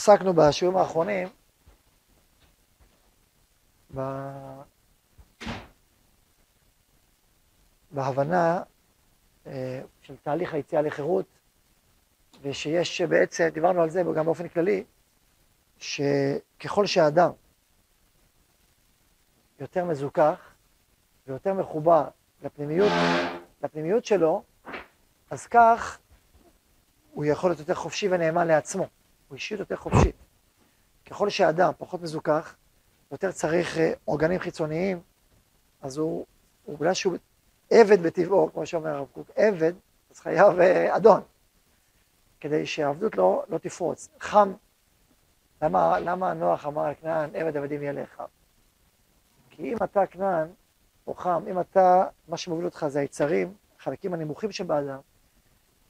עסקנו בשיעורים האחרונים ב... בהבנה אה, של תהליך היציאה לחירות, ושיש בעצם, דיברנו על זה גם באופן כללי, שככל שהאדם יותר מזוכח ויותר מחובר לפנימיות, לפנימיות שלו, אז כך הוא יכול להיות יותר חופשי ונאמן לעצמו, הוא אישיות יותר חופשית. ככל שהאדם פחות מזוכח, יותר צריך אה, אורגנים חיצוניים, אז הוא, בגלל שהוא עבד בטבעו, כמו שאומר הרב קוק, עבד, אז חייב אה, אדון, כדי שהעבדות לא, לא תפרוץ. חם, למה, למה נוח אמר על עבד עבדים יהיה לך? כי אם אתה כנען, או חם, אם אתה, מה שמוביל אותך זה היצרים, החלקים הנמוכים שבאדם,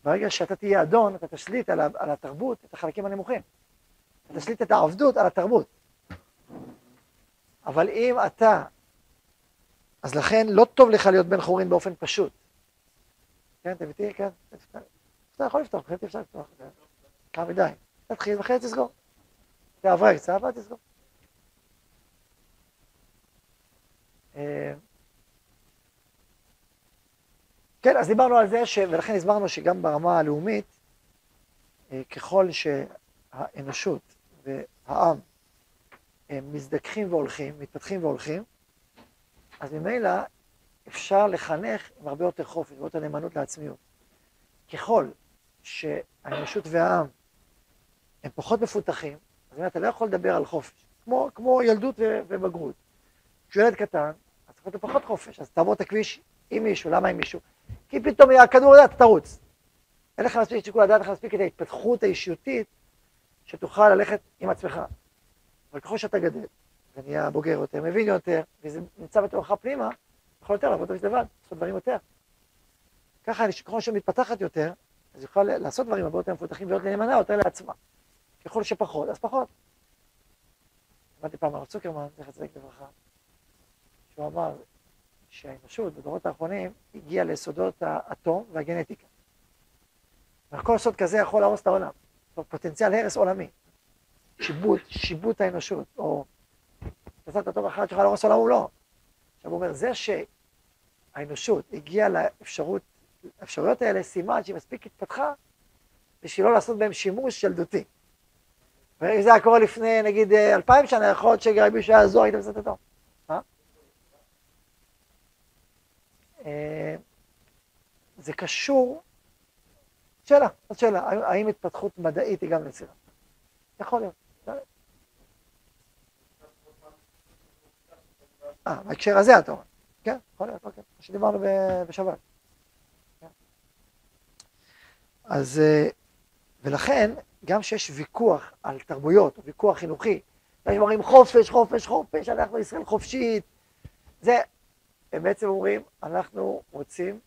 ברגע שאתה תהיה אדון, אתה תשליט על, על התרבות את החלקים הנמוכים. אתה תשליט את העבדות על התרבות. אבל אם אתה, אז לכן לא טוב לך להיות בן חורין באופן פשוט. כן, אתם איתי? כן. אתה יכול לפתוח, אחרת אפשר לפתוח. קר מדי. תתחיל ואחרי תסגור. תעברה קצת, אבל תסגור. אה, כן, אז דיברנו על זה, ש... ולכן הסברנו שגם ברמה הלאומית, אה, ככל שהאנושות והעם הם מזדככים והולכים, מתפתחים והולכים, אז ממילא אפשר לחנך עם הרבה יותר חופש, הרבה יותר נאמנות לעצמיות. ככל שהאנושות והעם הם פחות מפותחים, אז אתה לא יכול לדבר על חופש, כמו, כמו ילדות ובגרות. כשילד קטן, אז צריך להיות פחות חופש, אז תעבור את הכביש עם מישהו, למה עם מישהו? כי פתאום הכדור הזה, אתה תרוץ. אין לך מספיק שיקול הדעת, אין לך מספיק את ההתפתחות האישיותית, שתוכל ללכת עם עצמך. אבל ככל שאתה גדל, ונהיה בוגר יותר, מבין יותר, וזה נמצא בתוכך פנימה, יכול יותר לעבוד לבד, לעשות דברים יותר. ככה, ככל שמתפתחת יותר, אז יוכל לעשות דברים הרבה יותר מפותחים ולהיות נאמנה יותר לעצמה. ככל שפחות, אז פחות. שמעתי פעם על צוקרמן, זכר צדיק לברכה, שהוא אמר שהאנושות בדורות האחרונים הגיעה ליסודות האטום והגנטיקה. וכל סוד כזה יכול להרוס את העולם. פוטנציאל הרס עולמי. שיבוט, שיבוט האנושות, או פצצת אטום אחת שיכולה להרוס עולם הוא לא. עכשיו הוא אומר, זה שהאנושות הגיעה לאפשרות, לאפשרויות האלה, סימן שהיא מספיק התפתחה בשביל לא לעשות בהם שימוש ילדותי. ואם זה היה קורה לפני נגיד אלפיים שנה, יכול להיות שרבי שהיה זוהר הייתם פצצת אטום. זה קשור, שאלה, זאת שאלה, האם התפתחות מדעית היא גם יצירה? יכול להיות. אה, בהקשר הזה אתה אומר. כן, יכול להיות, אוקיי, מה שדיברנו בשבת. כן. אז, אה, ולכן, גם שיש ויכוח על תרבויות, ויכוח חינוכי, יש אומרים חופש, חופש, חופש, אנחנו ישראל חופשית, זה, הם בעצם אומרים, אנחנו רוצים,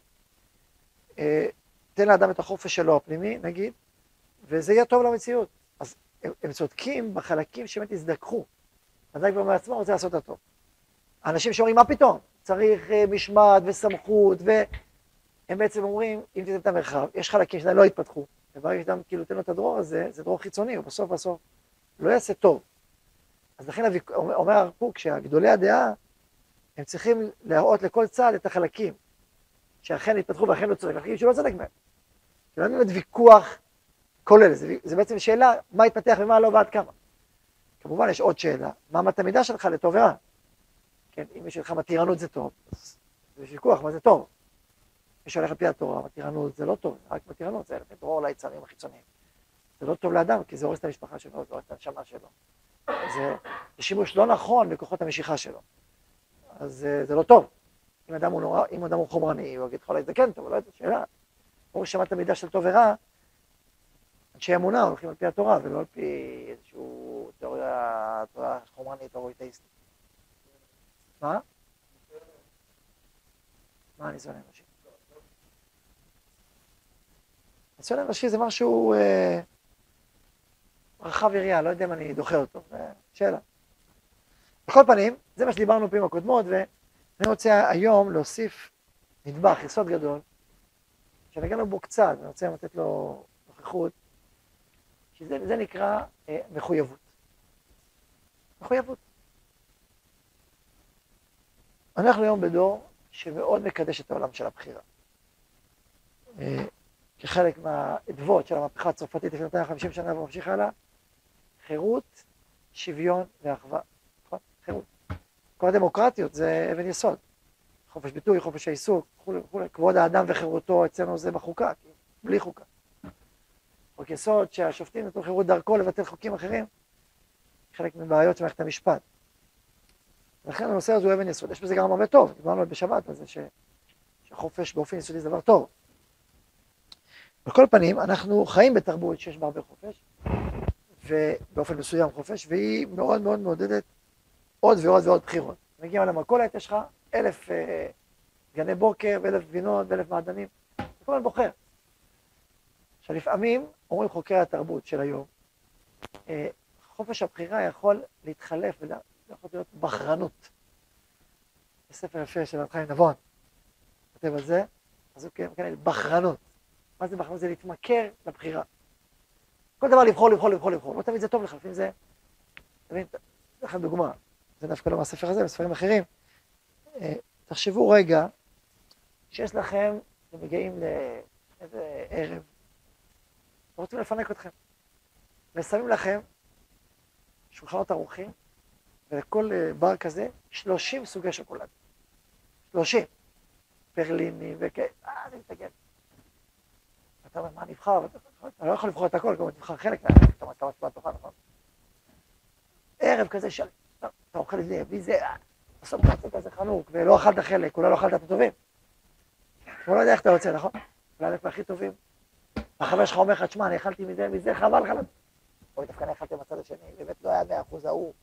אה, תן לאדם את החופש שלו הפנימי, נגיד, וזה יהיה טוב למציאות. אז הם, הם צודקים בחלקים שבאמת הזדככו. אדם כבר מעצמו רוצה לעשות הטוב. אנשים שאומרים, מה פתאום? צריך uh, משמעת וסמכות, והם בעצם אומרים, אם תיתן את המרחב, יש חלקים שעדיין לא התפתחו, וברגע שאתה כאילו תן לו את הדרור הזה, זה דרור חיצוני, ובסוף בסוף לא יעשה טוב. אז לכן. אומר הרב קוק שהגדולי הדעה, הם צריכים להראות לכל צד את החלקים שאכן התפתחו ואכן לא צודק, החלקים שלא צודק מהם. זה לא באמת ויכוח כולל, זה, זה בעצם שאלה מה התפתח ומה לא ועד כמה. כמובן יש עוד שאלה, מה אמת המידה שלך לטוב ורע. כן, אם יש לך מתירנות זה טוב, אז יש ויכוח מה זה טוב. מי שהולך על פי התורה, מתירנות זה לא טוב, רק מתירנות זה לפי דרור ליצרים החיצוניים. זה לא טוב לאדם, כי זה הורס את המשפחה שלו, זה הורס את הנשמה שלו. זה, זה שימוש לא נכון בכוחות המשיכה שלו. אז אה, זה לא טוב. אם אדם הוא נורא, אם אדם הוא חומרני, הוא יגיד לך אולי זה כן טוב, לא יודעת, שאלה. ברור ששמעת מידה של טוב ורע, אנשי אמונה הולכים על פי התורה ולא על פי איזושהי תיאוריה, תורה חומרנית או איתאיסטית. מה? מה הניסיון האנושי? הניסיון האנושי זה משהו אה, רחב יריעה, לא יודע אם אני דוחה אותו, שאלה. בכל פנים, זה מה שדיברנו פעמים הקודמות, ואני רוצה היום להוסיף נדבך, יסוד גדול, שנגענו בו קצת, אני רוצה לתת לו נוכחות, זה, זה נקרא אה, מחויבות. מחויבות. אנחנו היום בדור שמאוד מקדש את העולם של הבחירה. אה, כחלק מהאדוות של המהפכה הצרפתית לפני 250 שנה וממשיך הלאה, חירות, שוויון ואחווה. נכון? חירות. כל הדמוקרטיות זה אבן יסוד. חופש ביטוי, חופש העיסוק, וכולי וכולי. כבוד האדם וחירותו אצלנו זה בחוקה, בלי חוקה. חוק יסוד שהשופטים נתנו חירות דרכו לבטל חוקים אחרים, חלק מבעיות של מערכת המשפט. לכן הנושא הזה הוא אבן יסוד. יש בזה גם הרבה טוב, דיברנו בשבת על זה ש... שחופש באופן יסודי זה דבר טוב. על כל פנים, אנחנו חיים בתרבות שיש בה הרבה חופש, ובאופן מסוים חופש, והיא מאוד מאוד מעודדת עוד ועוד ועוד בחירות. מגיע למכולת, יש לך אלף אה, גני בוקר, ואלף גבינות, ואלף מעדנים, כל הזמן בוחר. עכשיו, לפעמים, אומרים חוקרי התרבות של היום, אה, חופש הבחירה יכול להתחלף ולא יכול להיות בחרנות. יש ספר יפה של חיים נבון, כותב על זה, אז הוא כן, בחרנות. מה זה בחרנות? זה להתמכר לבחירה. כל דבר לבחור, לבחור, לבחור, לבחור. לא תמיד זה טוב לך, לפעמים זה... תבין, אתן לכם דוגמה, זה דווקא לא מהספר הזה, בספרים אחרים. אה, תחשבו רגע שיש לכם, אתם מגיעים לאיזה ערב, רוצים לפנק אתכם. ושמים לכם שולחנות ערוכים, ולכל אה, בר כזה 30 סוגי שוקולד. 30. פרליני וכאלה, אה, אני מתגן. אתה אומר, מה נבחר? אתה לא יכול לבחור את הכל, כמובן תבחר חלק, אתה מצביע תוכל, נכון? ערב כזה של... אתה אוכל את זה, בלי זה, בסוף אתה עושה כזה חנוק, ולא אכלת חלק, אולי לא אכלת את הטובים. הוא לא יודע איך אתה יוצא, נכון? אולי אתה הכי טובים. החבר שלך אומר לך, תשמע, אני אכלתי מזה, מזה, חבל לך. אוי, דווקא אני אכלתי בצד השני, באמת לא היה מאה אחוז ההוא.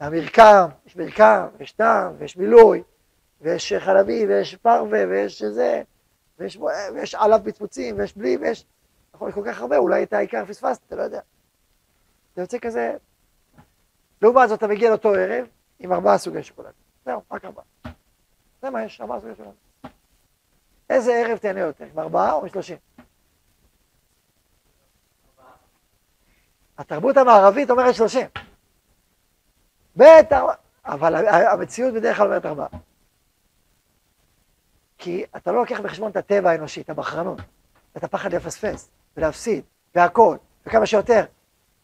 המרקם, יש מרקם, ויש טעם, ויש מילוי, ויש חלבי, ויש פרווה, ויש זה, ויש, ויש עליו פצפוצים, ויש בלי, ויש... נכון, כל כך הרבה, אולי את העיקר פספסת, אתה לא יודע. זה יוצא כזה... לעומת זאת, אתה מגיע לאותו ערב עם ארבעה סוגי שוקולד. זהו, רק ארבעה. זה מה יש, ארבעה סוגי שוקולד. איזה ערב תהנה יותר, עם ארבעה או עם שלושים? התרבות המערבית אומרת שלושים. בטח, אבל המציאות בדרך כלל אומרת ארבעה. כי אתה לא לוקח בחשבון את הטבע האנושי, את הבחרנות, את הפחד לפספס ולהפסיד, והכל, וכמה שיותר.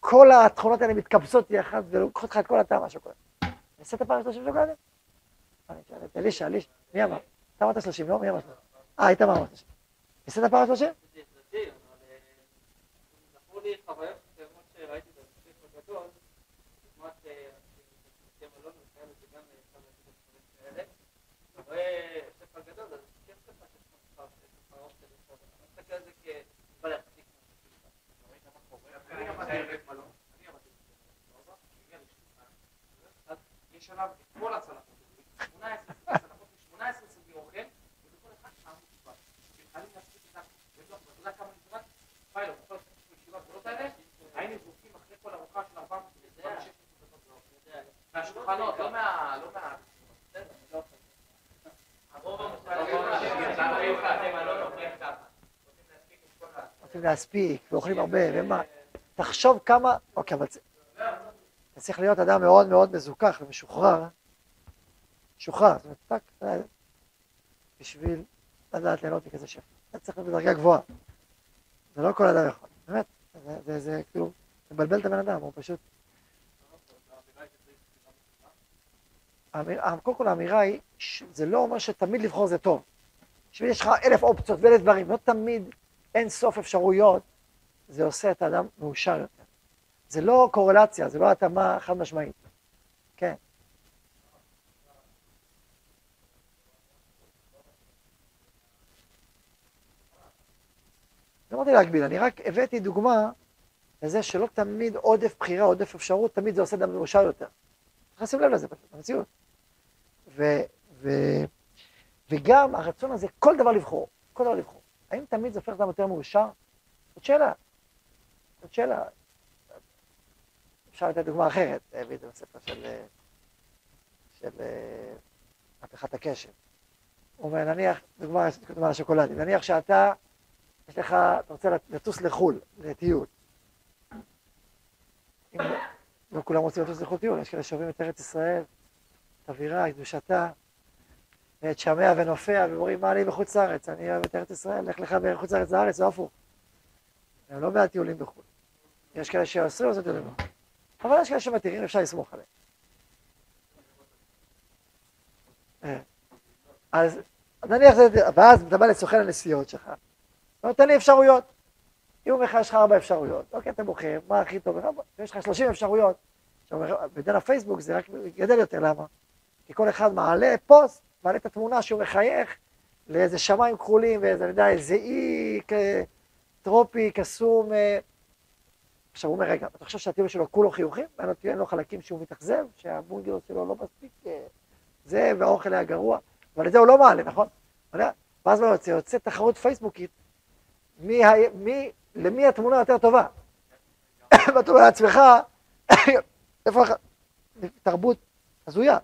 כל התכונות האלה מתקבצות יחד ולוקחות לך את כל הטעם מהשוקולד. את הפעם שלושים שוקולדים? אני אשאל את אלישע, אלישע, מי אמר? אתה אמרת שלושים, לא? מי אמר? אה, היית אמר שלושים. עשית פעם שלושים? רוצים להספיק, ואוכלים הרבה, ומה, תחשוב כמה, אוקיי, אבל זה, אתה צריך להיות אדם מאוד מאוד מזוכח ומשוחרר, משוחרר, זאת אומרת, טק, בשביל לדעת ליהנות מכזה שפע. אתה צריך להיות בדרגה גבוהה. זה לא כל אדם יכול, באמת, זה, זה, זה כאילו, מבלבל את הבן אדם, הוא פשוט... קודם כל האמירה היא, זה לא אומר שתמיד לבחור זה טוב. יש לך אלף אופציות ואלף דברים, לא תמיד אין סוף אפשרויות, זה עושה את האדם מאושר יותר. זה לא קורלציה, זה לא התאמה חד משמעית. כן. לא אמרתי להגביל, אני רק הבאתי דוגמה לזה שלא תמיד עודף בחירה, עודף אפשרות, תמיד זה עושה אדם מאושר יותר. צריך לשים לב לזה פשוט, במציאות. ו, ו, וגם הרצון הזה, כל דבר לבחור, כל דבר לבחור. האם תמיד זה הופך אדם יותר מאושר? זאת שאלה. זאת שאלה. אפשר לתת דוגמה אחרת, הביא את זה בספר של, של אה, מהפכת הקשב. הוא אומר, נניח, דוגמה, דוגמה לשוקולדים, נניח שאתה, יש לך, אתה רוצה לטוס לחו"ל, לטיול. לא כולם רוצים לטוס לחו"ל טיול, יש כאלה שאוהבים את ארץ ישראל, את אווירה, את קדושתה, ואת שמע ונופע, ואומרים, מה אני בחוץ לארץ? אני אוהב את ארץ ישראל, לך לך בחוץ לארץ לארץ, לא הפוך. הם לא מעט טיולים בחו"ל. יש כאלה שאוסרים לעשות טיולים בחו"ל. אבל יש כאלה שמתירים, אפשר לסמוך עליהם. אה. אז נניח זה, ואז אתה בא לסוכן הנסיעות שלך, נותן לי אפשרויות. אם הוא אומר יש לך ארבע אפשרויות, אוקיי, אתה בוחר, מה הכי טוב, יש לך שלושים אפשרויות. בעידן הפייסבוק זה רק גדל יותר, למה? כי כל אחד מעלה פוסט, מעלה את התמונה שהוא מחייך לאיזה שמיים כחולים ואיזה, אני יודע, איזה אי טרופי, קסום. אה. עכשיו הוא אומר, רגע, אתה חושב שהטיול שלו כולו חיוכים? אין לו חלקים שהוא מתאכזב? שהבונגר שלו לא מספיק אה, זה, והאוכל היה גרוע? אבל את זה הוא לא מעלה, נכון? ואז מה יוצא? יוצא תחרות פייסבוקית, מי, מי, למי התמונה יותר טובה? ואתה אומר לעצמך, איפה? תרבות הזויה.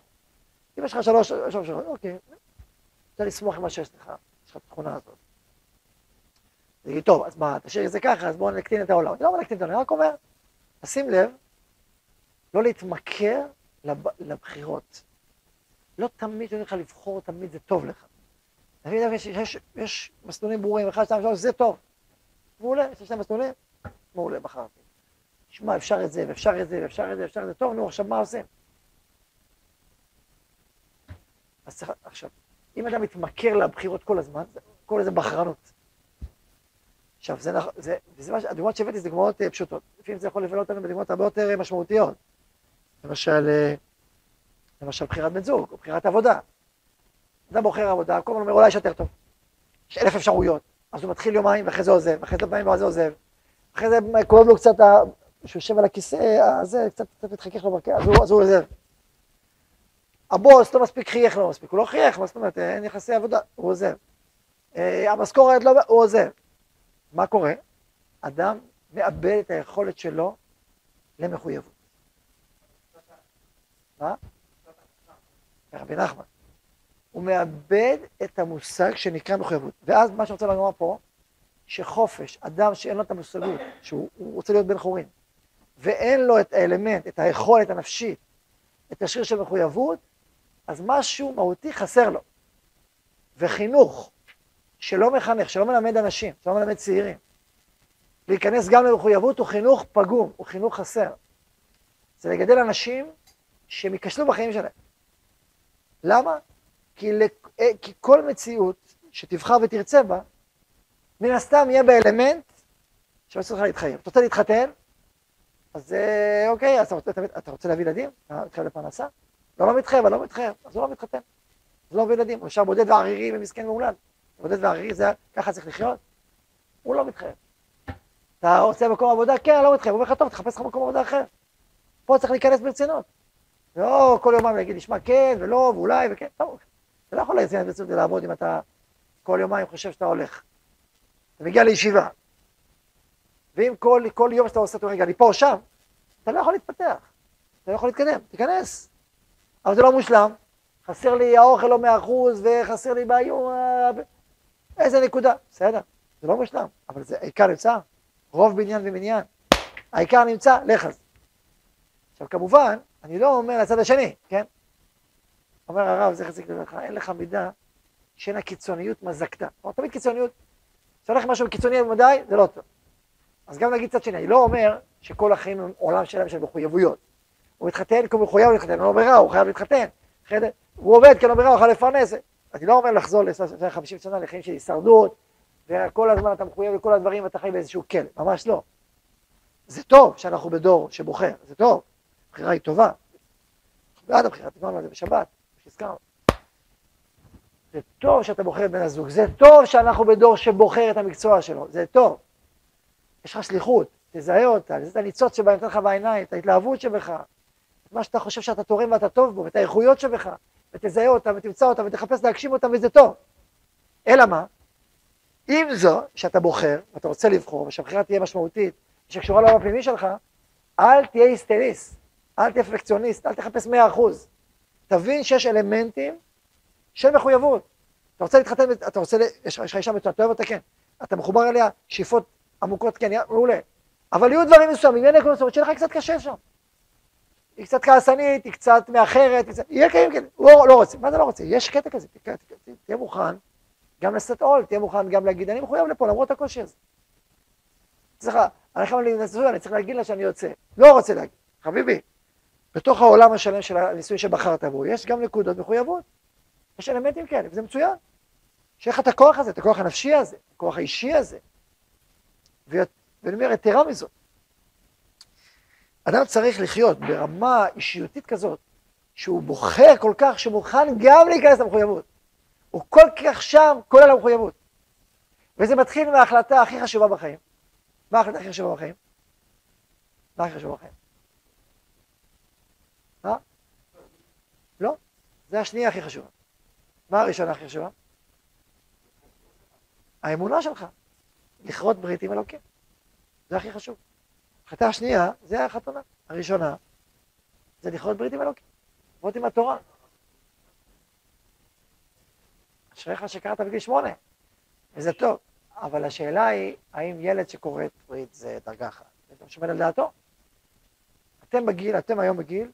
אם יש לך שלוש, שלוש, שלוש, אוקיי, רוצה לסמוך עם מה שיש לך, יש לך את התכונה הזאת. תגיד, טוב, אז מה, תשאיר את זה ככה, אז בואו נקטין את העולם. אני לא אומר להקטין את העולם, אני רק אומר, תשים לב, לא להתמכר לבחירות. לא תמיד אני לך לבחור, תמיד זה טוב לך. תמיד יש, יש, יש מסלולים ברורים, אחד, שתיים, שלוש, זה טוב. מעולה, יש שני מסלולים, מעולה, בחרתי. שמע, אפשר את זה, ואפשר את זה, ואפשר את זה, ואפשר את זה, טוב, נו, עכשיו מה עושים? אז צריך, עכשיו, אם אדם מתמכר לבחירות כל הזמן, קורא לזה בחרנות. עכשיו, זה נכון, זה, מה, הדוגמאות שהבאתי זה דוגמאות uh, פשוטות. לפעמים זה יכול לבלות אותנו בדוגמאות הרבה יותר uh, משמעותיות. למשל, uh, למשל בחירת בן זוג, או בחירת עבודה. אדם בוחר עבודה, כל הזמן אומר, אולי יש יותר טוב. יש אלף אפשרויות. אז הוא מתחיל יומיים, ואחרי זה עוזב, ואחרי זה פעמים ואז זה עוזב. אחרי זה כואב לו קצת, כשהוא יושב על הכיסא, הזה, קצת, קצת מתחכך לו ברכב, אז, אז הוא עוזב. הבוס לא מספיק חייך, לא מספיק. הוא לא חייך, מה זאת אומרת, אין יחסי עבודה, הוא עוזב. המשכורת לא, הוא עוזב. מה קורה? אדם מאבד את היכולת שלו למחויבות. מה? רבי נחמן. הוא מאבד את המושג שנקרא מחויבות. ואז מה שאני רוצה לומר פה, שחופש, אדם שאין לו את המושגות, שהוא רוצה להיות בן חורין, ואין לו את האלמנט, את היכולת הנפשית, את השריר של מחויבות, אז משהו מהותי חסר לו. וחינוך שלא מחנך, שלא מלמד אנשים, שלא מלמד צעירים, להיכנס גם למחויבות הוא חינוך פגום, הוא חינוך חסר. זה לגדל אנשים שהם ייכשלו בחיים שלהם. למה? כי, לכ... אה, כי כל מציאות שתבחר ותרצה בה, מן הסתם יהיה באלמנט שלא צריך להתחייב. אתה רוצה להתחתן? אז אה, אוקיי, אז אתה רוצה, אתה רוצה להביא ילדים? אתה מתחייב לפרנסה? לא, לא מתחייב, אני לא מתחייב, אז הוא לא מתחתן. אז לא מביא ילדים, הוא נשאר בודד וערירי ומסכן ואומלל. בודד וערירי, זה ככה צריך לחיות? הוא לא מתחייב. אתה רוצה מקום עבודה? כן, לא מתחייב. הוא אומר לך, טוב, תחפש לך מקום עבודה אחר. פה צריך להיכנס ברצינות. לא כל יומיים להגיד, נשמע כן ולא ואולי וכן, טוב. אתה לא יכול להיכנס ברצינות לעבוד אם אתה כל יומיים חושב שאתה הולך. אתה מגיע לישיבה. ואם כל, כל יום שאתה עושה, אתה אומר, רגע, אני פה או שם, אתה לא יכול להתפתח. אתה לא יכול להתקדם, תיכנס. אבל זה לא מושלם. חסר לי האוכל לא מאה אחוז, וחסר לי בעיון, איזה נקודה. בסדר, זה לא מושלם, אבל זה העיקר נמצא. רוב בניין ומניין. העיקר נמצא, לך על זה. עכשיו כמובן, אני לא אומר לצד השני, כן? אומר הרב, זכר צדיק לברכה, אין לך מידה שאין הקיצוניות מזקתה. כלומר, תמיד קיצוניות, כשאתה הולך משהו קיצוני למדי, זה לא טוב. אז גם נגיד צד שני, אני לא אומר שכל החיים הם עולם שלהם של מחויבויות. הוא מתחתן כי הוא מחויב להתחתן, אין לו ברירה, הוא חייב להתחתן. הוא עובד כי אין לו ברירה, הוא חייב לפרנס. אני לא אומר לחזור ל-50 שנה לחיים של הישרדות, וכל הזמן אתה מחויב לכל הדברים ואתה חי באיזשהו כלא, ממש לא. זה טוב שאנחנו בדור שבוחר, זה טוב, הבחירה היא טובה. בעד הבחירה, דיברנו על זה בשבת, שהזכרנו. זה טוב שאתה בוחר בן הזוג, זה טוב שאנחנו בדור שבוחר את המקצוע שלו, זה טוב. יש לך שליחות, תזהה אותה, זה את הניצוץ שבא, נותן לך בעיניים, את ההתלהבות שבך, את מה שאתה חושב שאתה תורם ואתה טוב בו, ואת האיכויות שבך, ותזהה אותה ותמצא אותה ותחפש להגשים אותה וזה טוב. אלא מה? עם זו שאתה בוחר, ואתה רוצה לבחור, ושהבחירה תהיה משמעותית, שקשורה לעולם הפנימי שלך, אל תהיה היסטריסט, אל תהיה פלקציוניסט, אל תחפש מאה אחוז. תבין שיש אלמנטים של מחויבות. אתה רוצה להתחתן, אתה רוצה, יש לך אישה מצוינת, אתה אוהב אותה, כן. אתה מחובר אליה, שאיפות עמוקות, כן, מעולה. אבל יהיו דברים מסוימים, יהיה נקודות מסוימות, שיהיה לך קצת קשה שם. היא קצת כעסנית, היא קצת מאחרת, יהיה קיים כזה, הוא לא, רוצה, מה זה לא רוצה? יש קטע כזה, תהיה מוכן גם לשאת עול, תהיה מוכן גם להגיד, אני מחויב לפה למרות הקושי הזה. סליחה, אני חייב להגיד, אני צריך להגיד לה שאני יוצא, לא רוצה להגיד, חביבי, בתוך העולם השלם של הניסוי שבחרת בו, יש גם נקודות מחויבות, יש אלמנטים כאלה, וזה מצוין. שיהיה לך את הכוח הזה, את הכוח הנפשי הזה, את הכוח האישי הזה. ואני אומר, יתרה מזאת, אדם צריך לחיות ברמה אישיותית כזאת, שהוא בוחר כל כך, שמוכן גם להיכנס למחויבות. הוא כל כך שם, כולל המחויבות. וזה מתחיל מההחלטה הכי חשובה בחיים. מה ההחלטה הכי חשובה בחיים? מה הכי חשוב בחיים? מה? לא, זה השנייה הכי חשובה. מה הראשונה הכי חשובה? האמונה שלך, לכרות ברית עם אלוקים. זה הכי חשוב. החלטה השנייה, זה החתונה. הראשונה, זה לכרות ברית עם אלוקים. לכרות עם התורה. אשריך שקראת בגיל שמונה, וזה טוב. אבל השאלה היא, האם ילד שקורא ברית זה דרגה אחת? זה גם שומע על דעתו. אתם בגיל, אתם היום בגיל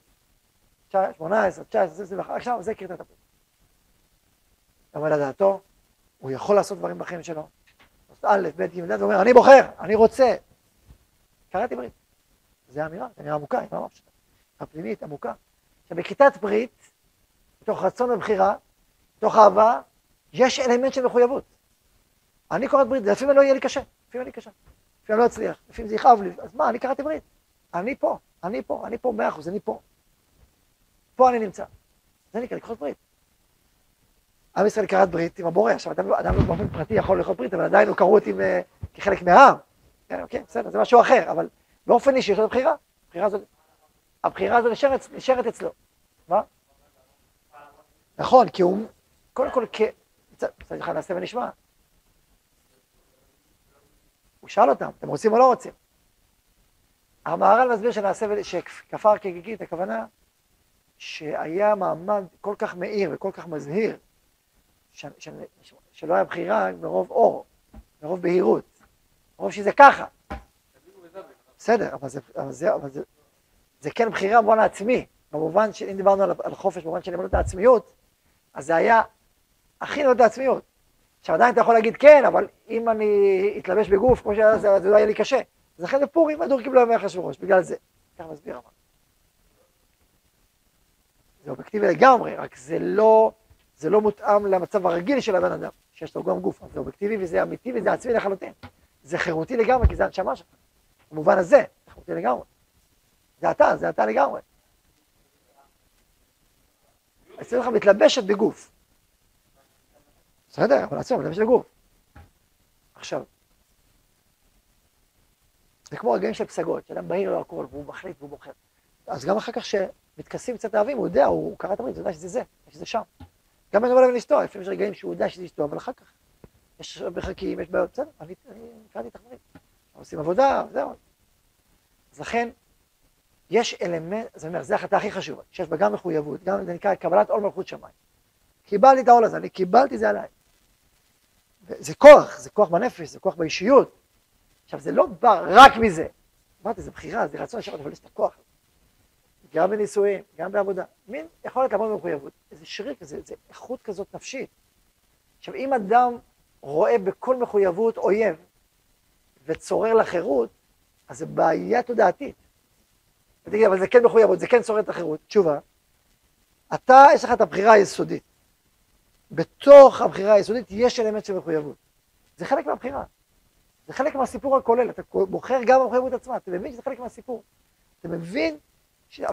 18, 19, 21, עכשיו זה כריתת הברית. עומד על דעתו, הוא יכול לעשות דברים בחיים שלו. א', ב', ג', ד', ואומר, אני בוחר, אני רוצה. קראתי ברית. זו אמירה, זו אמירה עמוקה, אמירה פשוטה. הפנימית, עמוקה. עכשיו, בכיתת ברית, מתוך רצון ובחירה, מתוך אהבה, יש אלמנט של מחויבות. אני קוראת ברית, לפעמים לא יהיה לי קשה, לפעמים אני קשה. לפעמים לא אצליח, לפעמים זה יכאב לי, אז מה, אני קראתי ברית. אני פה, אני פה, אני פה מאה אחוז, אני פה. פה אני נמצא. זה נקרא לקחות ברית. עם ישראל כרת ברית עם הבורא, עכשיו אדם, אדם באופן פרטי יכול לאכול ברית, אבל עדיין הוא קרות עם, uh, כחלק מהעם. כן, אוקיי, בסדר, זה משהו אחר, אבל באופן אישי יש לו בחירה. הבחירה הזאת, הבחירה הזאת נשארת, נשארת אצלו. מה? נכון, כי הוא, קודם כל, כ... מצד אחד נעשה ונשמע. הוא שאל אותם, אתם רוצים או לא רוצים? המהר"ל מסביר שנעשה, שכפר כגיגית, הכוונה שהיה מעמד כל כך מאיר וכל כך מזהיר, ש, ש, ש, שלא היה בחירה מרוב אור, מרוב בהירות, מרוב שזה ככה. בסדר, אבל זה, אבל זה, אבל זה, זה כן בחירה במובן העצמי, במובן שאם דיברנו על, על חופש, במובן של אמונות העצמיות, אז זה היה הכי נאות העצמיות. עכשיו עדיין אתה יכול להגיד כן, אבל אם אני אתלבש בגוף, כמו שהיה, זה לא יהיה לי קשה. אז לכן בפורים הדור קיבלו ימי אחשוורוש, בגלל זה. ככה מסביר אמר. זה אובייקטיבי לגמרי, רק זה לא, זה לא מותאם למצב הרגיל של הבן אדם, שיש לו גם גוף. זה אובייקטיבי וזה אמיתי וזה עצמי לחלוטין. זה חירותי לגמרי, כי זה הנשמה שלך. במובן הזה, זה חירותי לגמרי. זה אתה, זה אתה לגמרי. אצלך מתלבשת בגוף. בסדר, אבל עצמו, מתלבשת בגוף. עכשיו, זה כמו רגעים של פסגות, שאדם בהיר לו הכל, והוא מחליט והוא בוחר. אז גם אחר כך שמתכסים קצת אהבים, הוא יודע, הוא קרא את הברית, הוא יודע שזה זה, שזה שם. גם אני אומר לבן אשתו, לפעמים יש רגעים שהוא יודע שזה אשתו, אבל אחר כך יש מחכים, יש בעיות, בסדר, אני קראתי את הברית. עושים עבודה, זהו. אז לכן, יש אלמנט, זאת אומרת, זו החלטה הכי חשובה, שיש בה גם מחויבות, גם זה נקרא קבלת עול מלכות שמיים. קיבלתי את העול הזה, אני קיבלתי זה עליי. זה כוח, זה כוח בנפש, זה כוח באישיות. עכשיו, זה לא בא רק מזה. אמרתי, זה בחירה, זה רצון לשבת, אבל יש את הכוח. גם בנישואים, גם בעבודה. מין יכולת לעמוד במחויבות. איזה שריר כזה, איזה איכות כזאת נפשית. עכשיו, אם אדם רואה בכל מחויבות אויב וצורר לחירות, אז זה בעיה תודעתית. ותגיד, אבל זה כן מחויבות, זה כן צורר את החירות. תשובה, אתה, יש לך את הבחירה היסודית. בתוך הבחירה היסודית יש אלמנט של מחויבות. זה חלק מהבחירה. זה חלק מהסיפור הכולל, אתה בוחר גם במחויבות עצמה, אתה מבין שזה חלק מהסיפור. אתה מבין,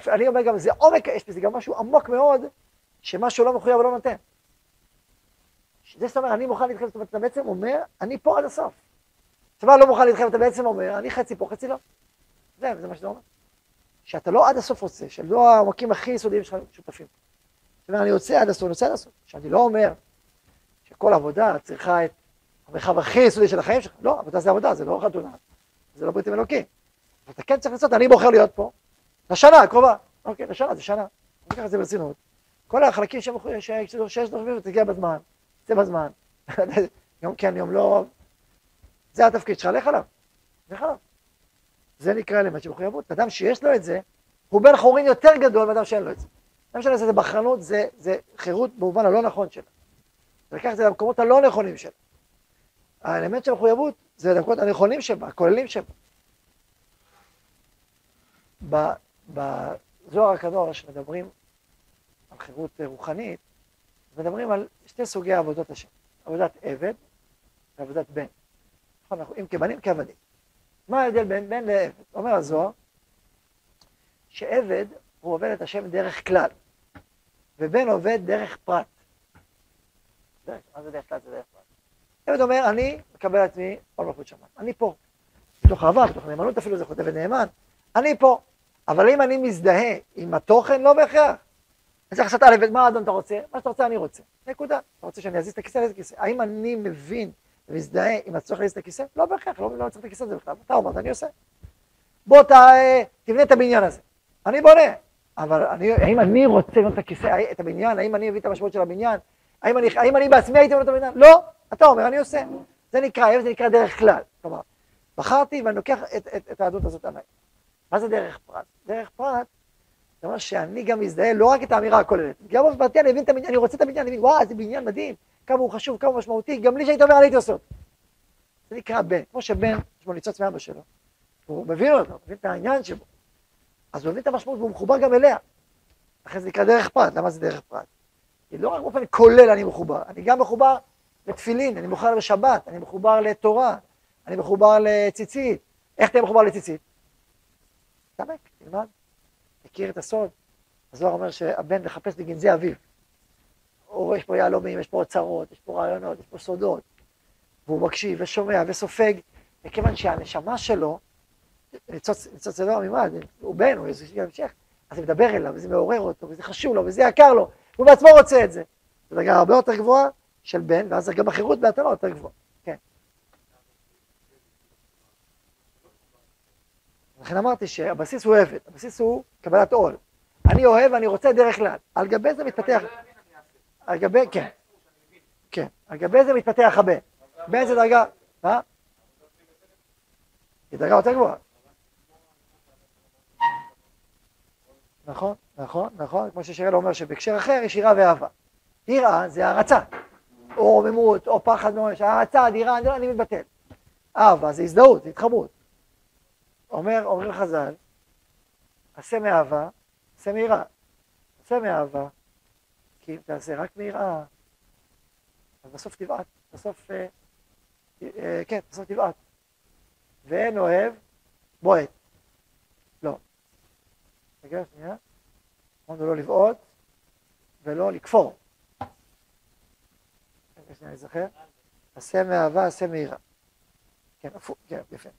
אני אומר גם, זה עומק, יש בזה גם משהו עמוק מאוד, שמשהו לא מחויב ולא נותן. זה זאת אומרת, אני מוכן להתחייב, זאת אומרת, אתה בעצם אומר, אני פה עד הסוף. צבא לא מוכן להתחייב, אתה בעצם אומר, אני חצי פה, חצי לא. זה, זה מה שאתה אומר. שאתה לא עד הסוף רוצה, שלא העמקים הכי יסודיים שלך שותפים. זאת אומרת, אני יוצא עד הסוף, אני יוצא עד הסוף. שאני לא אומר שכל עבודה צריכה את המרחב הכי יסודי של החיים שלך. לא, עבודה זה עבודה, זה לא חתונה, זה לא ברית אלוקים. אתה כן צריך לעשות, אני בוחר להיות פה, לשנה הקרובה. אוקיי, לשנה, זה שנה. אני אקח את זה ברצינות. כל החלקים שיש דוחפים, תגיע בזמן, זה בזמן. יום כן, יום לא. זה התפקיד שלך, לך עליו. לך עליו. זה נקרא אלמנט של מחויבות. אדם שיש לו את זה, הוא בן חורין יותר גדול מאדם שאין לו את זה. אדם שאין לו את זה, זה בחרנות, זה, זה חירות במובן הלא נכון שלה. ולקח את זה למקומות הלא נכונים שלה. האלמנט של המחויבות זה למקומות הנכונים שבה, הכוללים שבה. בזוהר הקדוש מדברים על חירות רוחנית, מדברים על שתי סוגי עבודות השם, עבודת עבד ועבודת בן. נכון, אנחנו אם כבנים כעבדים. מה ההבדל בין בן לעבד? אומר הזוהר, שעבד הוא עובד את השם דרך כלל, ובן עובד דרך פרט. מה זה דרך כלל? זה דרך פרט. עבד אומר, אני מקבל עצמי עול מלכות שמיים. אני פה. בתוך אהבה, בתוך נאמנות אפילו, זה חוטא ונאמן. אני פה. אבל אם אני מזדהה עם התוכן, לא בהכרח. אני צריך לעשות א', מה אדון אתה רוצה? מה שאתה רוצה אני רוצה. נקודה. אתה רוצה שאני אזיז את הכיסא? אזיז את הכיסא. האם אני מבין ומזדהה עם הצורך להזיז את הכיסא? לא בהכרח, לא, לא צריך את הכיסא הזה בכלל. אתה אומר, אני עושה. בוא ת, תבנה את הבניין הזה. אני בונה. אבל אני, האם אני רוצה לבנות את הכיסא, את הבניין? האם אני מבין את המשמעות של הבניין? האם אני, האם אני בעצמי הייתי מבנות את הבניין? לא. אתה אומר, אני עושה. זה נקרא, זה נקרא דרך כלל. כלומר, בחרתי ואני לוקח את, את, את היהדות הזאת עליי. מה זה דרך פרט? דרך פרט, זה אומר שאני גם מזדהה לא רק את האמירה הכוללת, גם בפרטי אני מבין את הבניין, אני רוצה את הבניין, אני מבין, וואו, זה בניין מדהים, כמה הוא חשוב, כמה הוא משמעותי, גם בלי שהיית אומר, אני הייתי עושה אותו. זה נקרא בן, כמו שבן, יש בו ניצוץ מאבא שלו, הוא מבין אותו, הוא מבין את העניין שבו, אז הוא מבין את המשמעות והוא מחובר גם אליה. לכן זה נקרא דרך פרט, למה זה דרך פרט? כי לא רק באופן כולל אני מחובר, אני גם מחובר לתפילין, אני מחובר לשבת, אני מחובר לתורה, אני מחובר לציצית. איך תהיה מחובר לציצית? תעמק, תלמד, תכיר את הסוד. הזוהר אומר שהבן מחפש בגנזי אביו. הוא רואה, יש פה יהלומים, יש פה אוצרות, יש פה רעיונות, יש פה סודות. והוא מקשיב ושומע וסופג, וכיוון שהנשמה שלו, ניצוץ, ניצוץ זה לא ממד, הוא בן, הוא איזה המשך, אז זה מדבר אליו, וזה מעורר אותו, וזה חשוב לו, וזה יקר לו, הוא בעצמו רוצה את זה. זו דרגה הרבה יותר גבוהה של בן, ואז גם החירות בהתאמה יותר גבוהה. לכן אמרתי שהבסיס הוא עבד, הבסיס הוא קבלת עול. אני אוהב ואני רוצה דרך כלל. על גבי זה מתפתח... על גבי, כן. כן. על גבי זה מתפתח הבן. באיזה דרגה? מה? היא דרגה יותר גבוהה. נכון, נכון, נכון, כמו ששיראל אומר שבהקשר אחר יש יראה ואהבה. יראה זה הערצה, או רוממות, או פחד ממש, הערצה, יראה, אני מתבטל. אהבה זה הזדהות, זה התחברות. אומר, אומרים חז"ל, עשה מאהבה, עשה מיראה. עשה מאהבה, כי אם תעשה רק מיראה, אז בסוף תבעט, בסוף, אה, אה, כן, בסוף תבעט. ואין אוהב, בועט. לא. רגע, שנייה. אמרנו לא לבעוט ולא לכפור. רגע, שנייה, אני זוכר. עשה מאהבה, עשה מיראה. כן, הפוך, כן, יפה.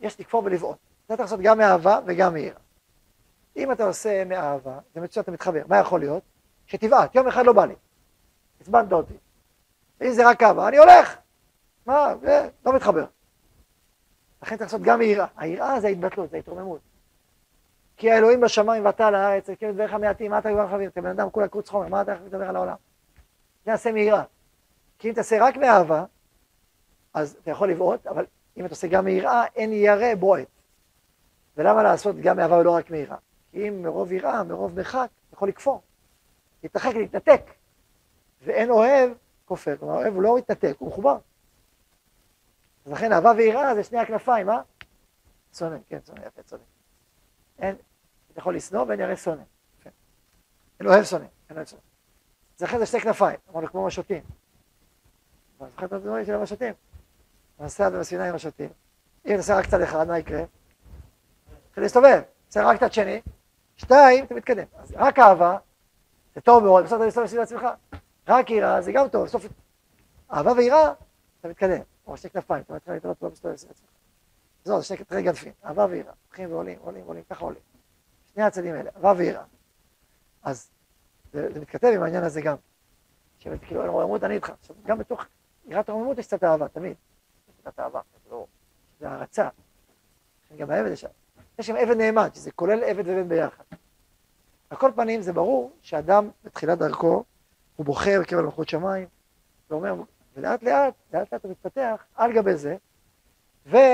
יש לכפור ולבעוט. אתה צריך לעשות גם מאהבה וגם מיראה. אם אתה עושה מאהבה, זה מצוין, אתה מתחבר. מה יכול להיות? שתבעט, יום אחד לא בא לי. עצבנת אותי. אם זה רק אהבה, אני הולך. מה, זה לא מתחבר. לכן צריך לעשות גם מיראה. היראה זה ההתבטלות, זה ההתרוממות. כי האלוהים בשמיים ואתה על הארץ, כן, דרך המעטים, מה אתה כבר חבר? אתה בן אדם כולה קרוץ חומר, מה אתה יכול לדבר על העולם? זה יעשה מיראה. כי אם תעשה רק מאהבה, אז אתה יכול לבעוט, אבל אם אתה עושה גם מיראה, אין ירא בועט. ולמה לעשות גם מאהבה ולא רק מיראה? כי אם מרוב יראה, מרוב מרחק, יכול לכפור. להתרחק, להתנתק. ואין אוהב, כופר. כלומר, אוהב הוא לא מתנתק, הוא מחובר. אז לכן אהבה ויראה זה שני הכנפיים, אה? שונא, כן, שונא, יפה, צודק. אין, אתה יכול לשנוא ואין ירא שונא. אין אוהב שונא, אין אוהב שונא. אז לכן זה שתי כנפיים, אמרנו כמו משוטים. זוכר את הדברים של המשוטים? נוסע בספינה עם השוטים. אם נוסע רק צד אחד, מה יקרה? תתחיל להסתובב, נוסע רק צד שני, שתיים, אתה מתקדם. אז רק אהבה, זה טוב מאוד, בסוף אתה מסתובב סביב עצמך. רק יראה, זה גם טוב, בסוף... אהבה ויראה, אתה מתקדם. או שתי כנפיים, אתה מתחיל להתראות, לא מסתובב סביב עצמך. זהו, זה שני כתרי גנפים, אהבה ויראה. הולכים ועולים, עולים, עולים, ככה עולים. שני הצדדים האלה, אהבה ויראה. אז זה, זה מתכתב עם העניין הזה גם. כאילו, רוממות אני איתך. עכשיו, גם בתוך יראת הרוממות יש קצת אהבה, תמיד. קצת אהבה, לא, זה הערצה. גם העבד יש יש שם עבד נאמן, שזה כולל עבד ובן ביחד. על כל פנים זה ברור שאדם בתחילת דרכו, הוא בוחר בקרב מלכות שמיים, ואומר, ולאט לאט, לאט לאט הוא מתפתח על גבי זה, והוא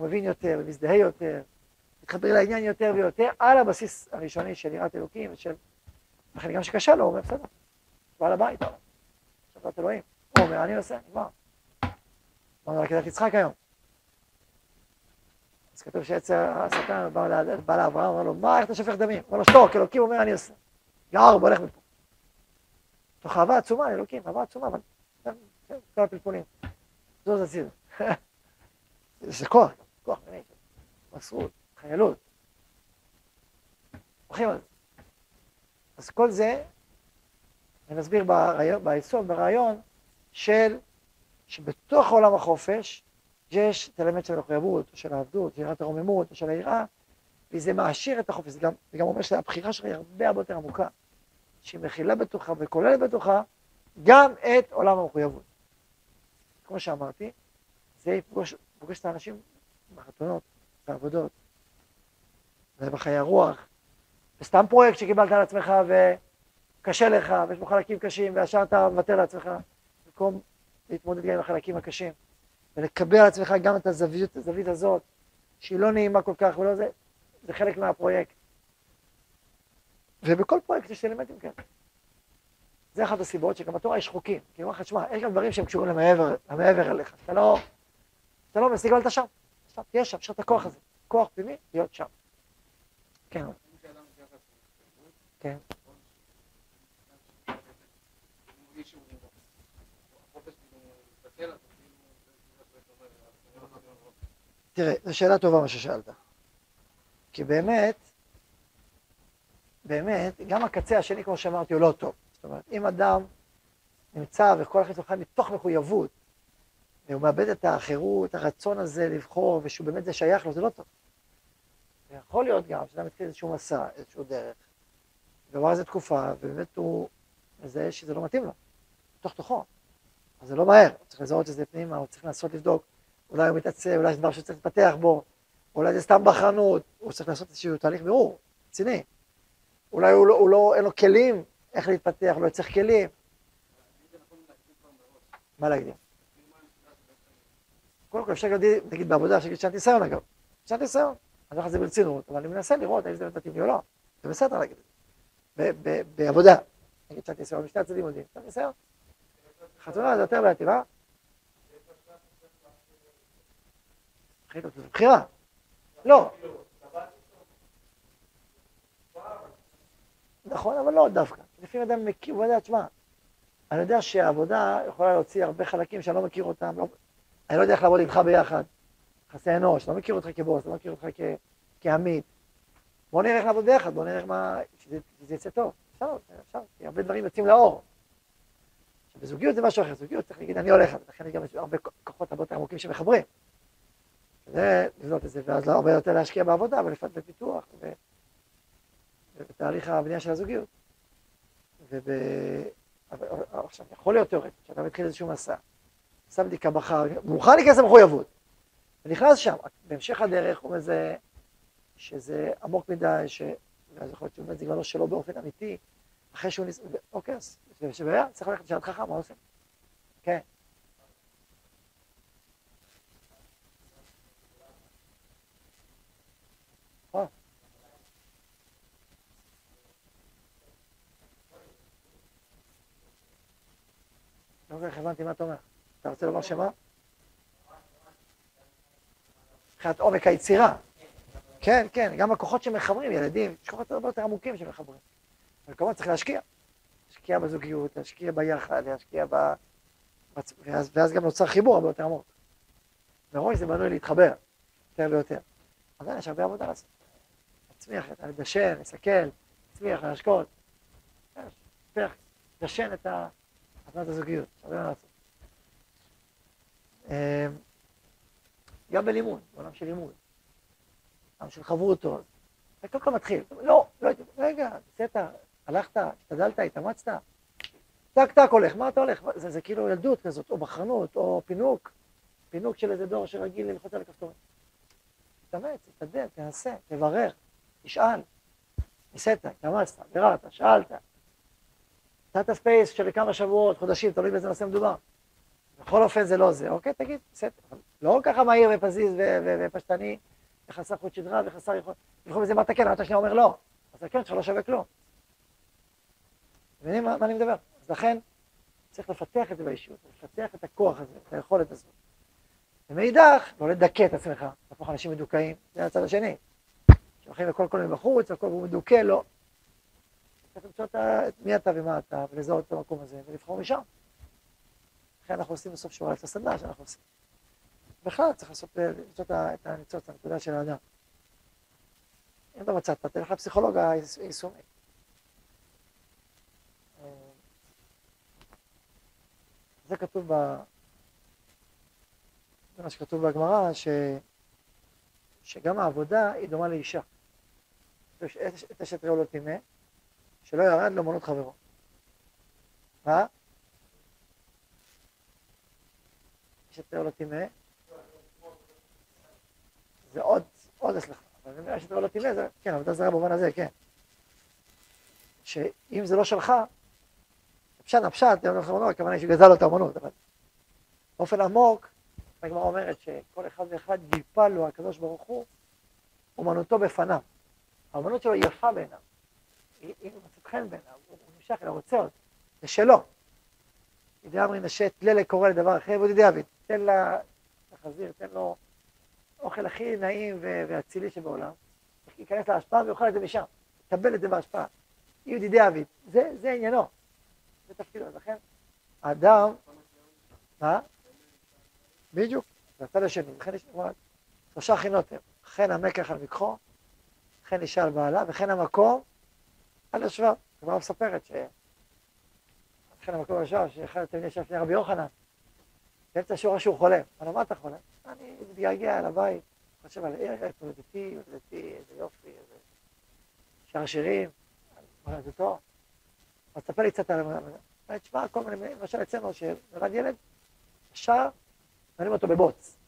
מבין יותר, ומזדהה יותר, מתחבר לעניין יותר ויותר, על הבסיס הראשוני של יראת אלוקים ושל... לכן גם שקשה לו, הוא אומר, בסדר, בעל הבית, את אלוהים. הוא אומר, אני עושה, נגמר. אמרנו עקדת יצחק היום. אז כתוב שעצר השטן בא לאברהם, אמר לו, מה, איך אתה שופך דמים? אמר לו, שתוק, אלוקים אומר, אני עושה. גער, הולך מפה. תוך אהבה עצומה לאלוקים, אהבה עצומה, אבל כל הפלפולים. זוז הצידה. זה כוח, כוח באמת, מסרות, חיילות. הולכים על זה. אז כל זה, אני מסביר ביסוד, ברעיון של, שבתוך עולם החופש, יש את האלמנט של המחויבות, של העבדות, של יראת הרוממות, של היראה, וזה מעשיר את החופש, זה גם, זה גם אומר שהבחירה שלך היא הרבה הרבה יותר עמוקה, שהיא מכילה בתוכה וכוללת בתוכה גם את עולם המחויבות. כמו שאמרתי, זה יפגוש, פוגש את האנשים בחתונות, בעבודות, ובחיי הרוח, וסתם פרויקט שקיבלת על עצמך וקשה לך, ויש בו חלקים קשים, וישר אתה מוותר לעצמך, במקום להתמודד גם עם החלקים הקשים, ולקבל על עצמך גם את הזווית, הזווית הזאת, שהיא לא נעימה כל כך, ולא זה, זה חלק מהפרויקט. ובכל פרויקט יש אלמנטים כאלה. זה אחת הסיבות שגם בתורה יש חוקים. כי הוא אומר לך, תשמע, יש גם דברים שהם קשורים למעבר, למעבר אליך. אתה לא, אתה לא משיג, אבל אתה שם. עכשיו, תהיה שם, יש את הכוח הזה. כוח פנימי, להיות שם. כן. כן. תראה, זו שאלה טובה מה ששאלת. כי באמת, באמת, גם הקצה השני, כמו שאמרתי, הוא לא טוב. זאת אומרת, אם אדם נמצא וכל החיים שלו מתוך מחויבות, והוא מאבד את החירות, הרצון הזה לבחור, ושהוא באמת זה שייך לו, זה לא טוב. ויכול להיות גם שאדם מתחיל איזשהו מסע, איזשהו דרך, ועבר איזו תקופה, ובאמת הוא מזהה שזה לא מתאים לו, תוך תוכו. אז זה לא מהר, הוא צריך לזהות את זה פנימה, הוא צריך לנסות לבדוק, אולי הוא מתעצב, אולי זה דבר שצריך להתפתח בו, אולי זה סתם בחנות, הוא צריך לעשות איזשהו תהליך בירור, רציני. אולי הוא לא, הוא לא, אין לו כלים איך להתפתח, לא צריך כלים. מה להקדים? קודם כל אפשר להגיד, נגיד בעבודה, אפשר להגיד שנת ניסיון אגב. שנת ניסיון. אני אומר לך את זה ברצינות, אבל אני מנסה לראות האם זה מתאים לי או לא. זה בסדר להגיד את זה. בעבודה. נגיד שנת ניסיון, משני הצדדים יודעים. שנת ניסיון. חתונה זה יותר בעייתי, מה? בחירה. לא. נכון, אבל לא דווקא. לפעמים אדם מכיר, הוא יודע, תשמע, אני יודע שהעבודה יכולה להוציא הרבה חלקים שאני לא מכיר אותם, לא, אני לא יודע איך לעבוד איתך ביחד. יחסי אנוש, לא מכיר אותך כבוס, לא מכיר אותך כ, כעמית. בוא נראה איך לעבוד ביחד, בוא נראה מה, שזה, שזה יצא טוב. אפשר, אפשר, כי הרבה דברים יוצאים לאור. בזוגיות זה משהו אחר, זוגיות צריך להגיד, אני הולך, לכן יש גם הרבה כוחות הרבה יותר עמוקים שמחברים. זה לבנות את זה, ואז לא הרבה יותר להשקיע בעבודה, ולפעמים בפיתוח, ובתהליך הבנייה של הזוגיות. וב... עכשיו, יכול להיות תיאורטית, שאתה מתחיל איזשהו מסע, שם בדיקה בחר, מוכן להיכנס למחויבות, ונכנס שם, בהמשך הדרך הוא מזה שזה עמוק מדי, ש... ואז יכול להיות שבאמת זה כבר לא שלו באופן אמיתי, אחרי שהוא ניס... אוקיי, אז יש בעיה, צריך ללכת לשאלת חכם, מה עושים? כן. לא כל כך הבנתי מה אתה אומר. אתה רוצה לומר שמה? מבחינת עומק היצירה. כן, כן, גם הכוחות שמחברים, ילדים, יש כוחות הרבה יותר עמוקים שמחברים. אבל כמובן צריך להשקיע. להשקיע בזוגיות, להשקיע ביחד, להשקיע ב... ואז, ואז גם נוצר חיבור הרבה יותר עמוק. מראש זה בנוי להתחבר, יותר ויותר. אבל יש הרבה עבודה לעשות. להצמיח, לדשן, לסכל, להצמיח, להשקות. לדשן את ה... הבנת הזוגיות, הרבה מה לעשות. אמ, גם בלימוד, בעולם של לימוד, בעולם של חברותות, זה קודם כל מתחיל, לא, לא, רגע, בסדר, הלכת, השתדלת, התאמצת, טק טק הולך, מה אתה הולך? זה, זה כאילו ילדות כזאת, או בחרנות, או פינוק, פינוק של איזה דור שרגיל ללחוץ על הכפתורים. תתאמץ, תשתדל, תנסה, תברר, תשאל, ניסית, התאמצת, ביררת, שאלת, נתת space של כמה שבועות, חודשים, תלוי באיזה נושא מדובר. בכל אופן זה לא זה, אוקיי, תגיד, בסדר. לא ככה מהיר ופזיז ופשטני, וחסר חוט שדרה וחסר יכול, לבחור בזה מה אתה כן, אתה שנייה אומר לא, אז הכן שלך לא שווה כלום. מבינים מה, מה אני מדבר? אז לכן צריך לפתח את זה באישיות, לפתח את הכוח הזה, את היכולת הזאת. ומאידך, לא לדכא את עצמך, להפוך אנשים מדוכאים, זה הצד השני. שהולכים לכל כל מיני בחוץ, הכל הוא מדוכא, לא. צריך למצוא את מי אתה ומה אתה, ולזהות את המקום הזה, ולבחור משם. לכן אנחנו עושים בסוף שורה את הסדנה שאנחנו עושים. בכלל צריך לעשות, למצוא את הניצוץ, הנקודה של האדם. אם אתה מצאת, תלך לפסיכולוג היישומי. זה כתוב ב... מה שכתוב בגמרא, ש... שגם העבודה היא דומה לאישה. יש את אשת רעו לא טימא, שלא ירד לאמנות חברו. מה? אשת רעו לא טימא, זה עוד, עוד סליחה, אבל אשת רעו לא טימא, זה, כן, עבודה זרה במובן הזה, כן. שאם זה לא שלך, פשט הפשט, הכוונה היא שגזל לו את האמנות, אבל באופן עמוק, הגמרא אומרת שכל אחד ואחד גיפה לו הקדוש ברוך הוא אומנותו בפניו. האומנות שלו יפה בעיניו, היא מצאת חן בעיניו, הוא נמשך אליה, רוצה אותה, זה שלו. ידי אמרי נשת לילה קורא לדבר אחר, והוא ידידי אביד, תן לה, לחזיר, תן לו אוכל הכי נעים ואצילי שבעולם, ייכנס להשפעה ויאכל את זה משם, יקבל את זה בהשפעה. ידידי אביד, זה, זה עניינו. זה תפקידו, לכן האדם, מה? בדיוק, זה הצד השני, לכן יש שלושה חינות הם, חן המקח על מקחו, חן אישה על בעלה, וכן המקום על יושביו. הגמרא מספרת ש... המקום על יושביו, שאחד התלמידים ישב לפני רבי יוחנן, באמצע השורה שהוא חולם. אמר מה אתה חולם? אני מתגעגע אל הבית, חושב על ארץ, הולדתי, הולדתי, איזה יופי, איזה שר שירים, מולדתו. אז תספר לי קצת על... המדע. תשמע, כל מיני, למשל אצלנו, שנולד ילד, שר, מעלים אותו בבוץ.